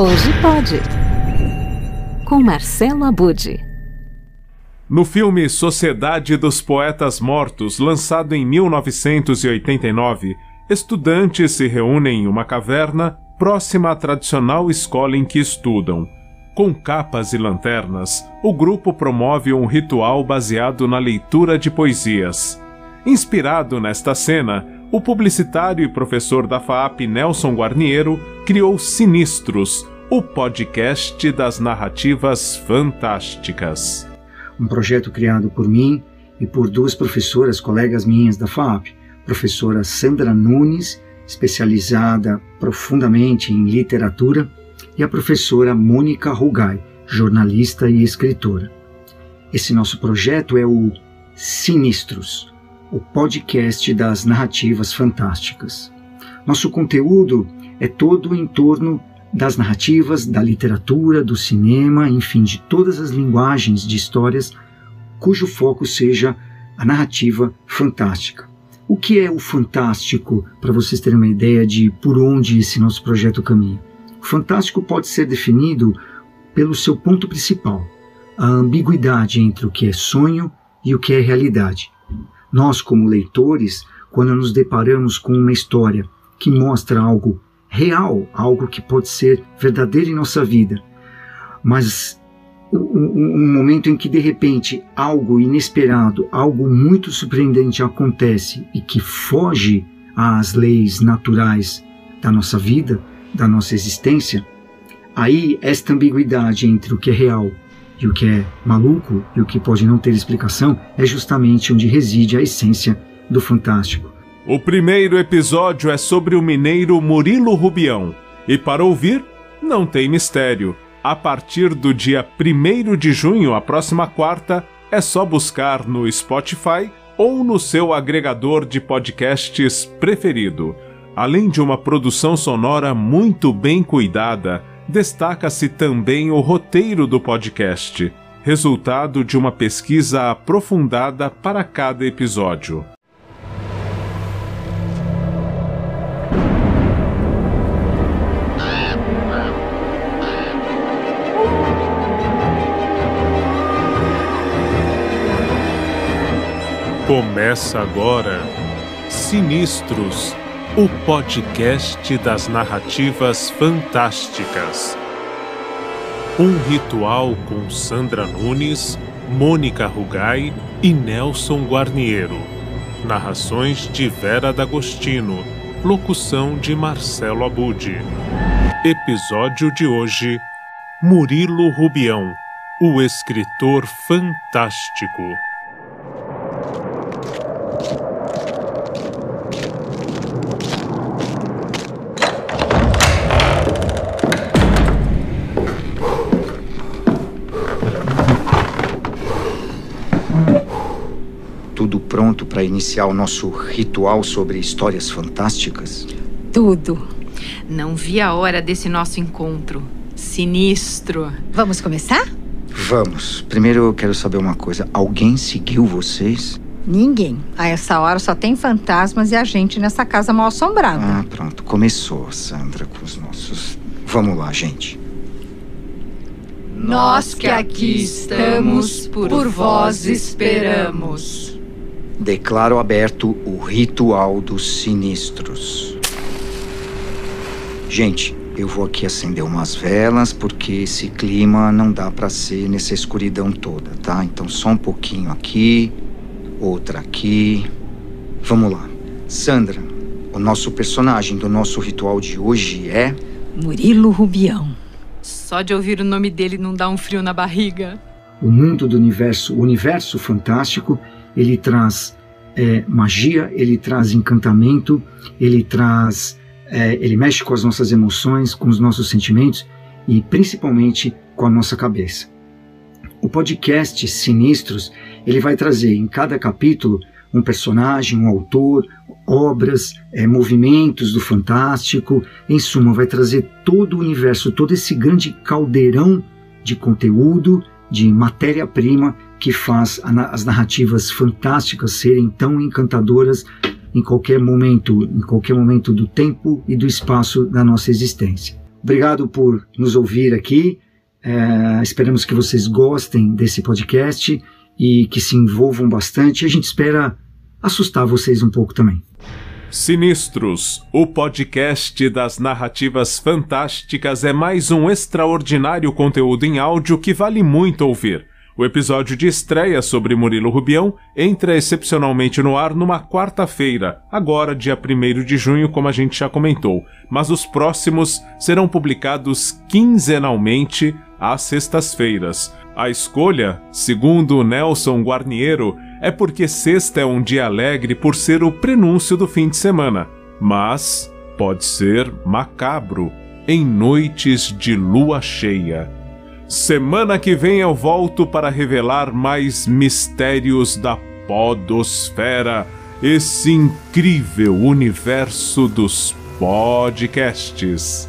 Hoje pode. Com Marcelo Abude. No filme Sociedade dos Poetas Mortos, lançado em 1989, estudantes se reúnem em uma caverna próxima à tradicional escola em que estudam. Com capas e lanternas, o grupo promove um ritual baseado na leitura de poesias. Inspirado nesta cena, o publicitário e professor da FAP Nelson Guarniero criou Sinistros, o podcast das narrativas fantásticas. Um projeto criado por mim e por duas professoras, colegas minhas da FAP, professora Sandra Nunes, especializada profundamente em literatura, e a professora Mônica Rugai, jornalista e escritora. Esse nosso projeto é o Sinistros, o podcast das narrativas fantásticas. Nosso conteúdo é todo em torno das narrativas, da literatura, do cinema, enfim, de todas as linguagens de histórias cujo foco seja a narrativa fantástica. O que é o fantástico, para vocês terem uma ideia de por onde esse nosso projeto caminha? O fantástico pode ser definido pelo seu ponto principal, a ambiguidade entre o que é sonho e o que é realidade. Nós, como leitores, quando nos deparamos com uma história que mostra algo real, algo que pode ser verdadeiro em nossa vida, mas um, momento em que de repente algo inesperado, algo muito surpreendente acontece e que foge às leis naturais da nossa vida, da nossa existência, aí esta ambiguidade entre o que é real e o que é maluco e o que pode não ter explicação é justamente onde reside a essência do fantástico. O primeiro episódio é sobre o mineiro Murilo Rubião. E para ouvir, não tem mistério. A partir do dia 1 de junho, a próxima quarta, é só buscar no Spotify ou no seu agregador de podcasts preferido. Além de uma produção sonora muito bem cuidada, destaca-se também o roteiro do podcast, resultado de uma pesquisa aprofundada para cada episódio. Começa agora Sinistros o podcast das narrativas fantásticas. Um ritual com Sandra Nunes, Mônica Rugai e Nelson Guarniero. Narrações de Vera D'Agostino. Locução de Marcelo Abude. Episódio de hoje: Murilo Rubião, o escritor fantástico. Pronto para iniciar o nosso ritual sobre histórias fantásticas? Tudo. Não vi a hora desse nosso encontro. Sinistro. Vamos começar? Vamos. Primeiro eu quero saber uma coisa. Alguém seguiu vocês? Ninguém. A essa hora só tem fantasmas e a gente nessa casa mal assombrada. Ah, pronto. Começou, Sandra, com os nossos. Vamos lá, gente. Nós que aqui estamos, por, por vós esperamos. Declaro aberto o ritual dos sinistros. Gente, eu vou aqui acender umas velas porque esse clima não dá para ser nessa escuridão toda, tá? Então só um pouquinho aqui, outra aqui. Vamos lá. Sandra, o nosso personagem do nosso ritual de hoje é Murilo Rubião. Só de ouvir o nome dele não dá um frio na barriga. O mundo do universo, o universo fantástico ele traz é, magia, ele traz encantamento, ele traz, é, ele mexe com as nossas emoções, com os nossos sentimentos e principalmente com a nossa cabeça. O podcast Sinistros ele vai trazer em cada capítulo um personagem, um autor, obras, é, movimentos do fantástico, em suma, vai trazer todo o universo, todo esse grande caldeirão de conteúdo, de matéria-prima que faz as narrativas fantásticas serem tão encantadoras em qualquer momento, em qualquer momento do tempo e do espaço da nossa existência. Obrigado por nos ouvir aqui. É, esperamos que vocês gostem desse podcast e que se envolvam bastante. A gente espera assustar vocês um pouco também. Sinistros, o podcast das narrativas fantásticas é mais um extraordinário conteúdo em áudio que vale muito ouvir. O episódio de estreia sobre Murilo Rubião entra excepcionalmente no ar numa quarta-feira, agora dia 1 de junho, como a gente já comentou, mas os próximos serão publicados quinzenalmente às sextas-feiras. A escolha, segundo Nelson Guarniero, é porque sexta é um dia alegre por ser o prenúncio do fim de semana, mas pode ser macabro em noites de lua cheia. Semana que vem eu volto para revelar mais mistérios da Podosfera, esse incrível universo dos podcasts.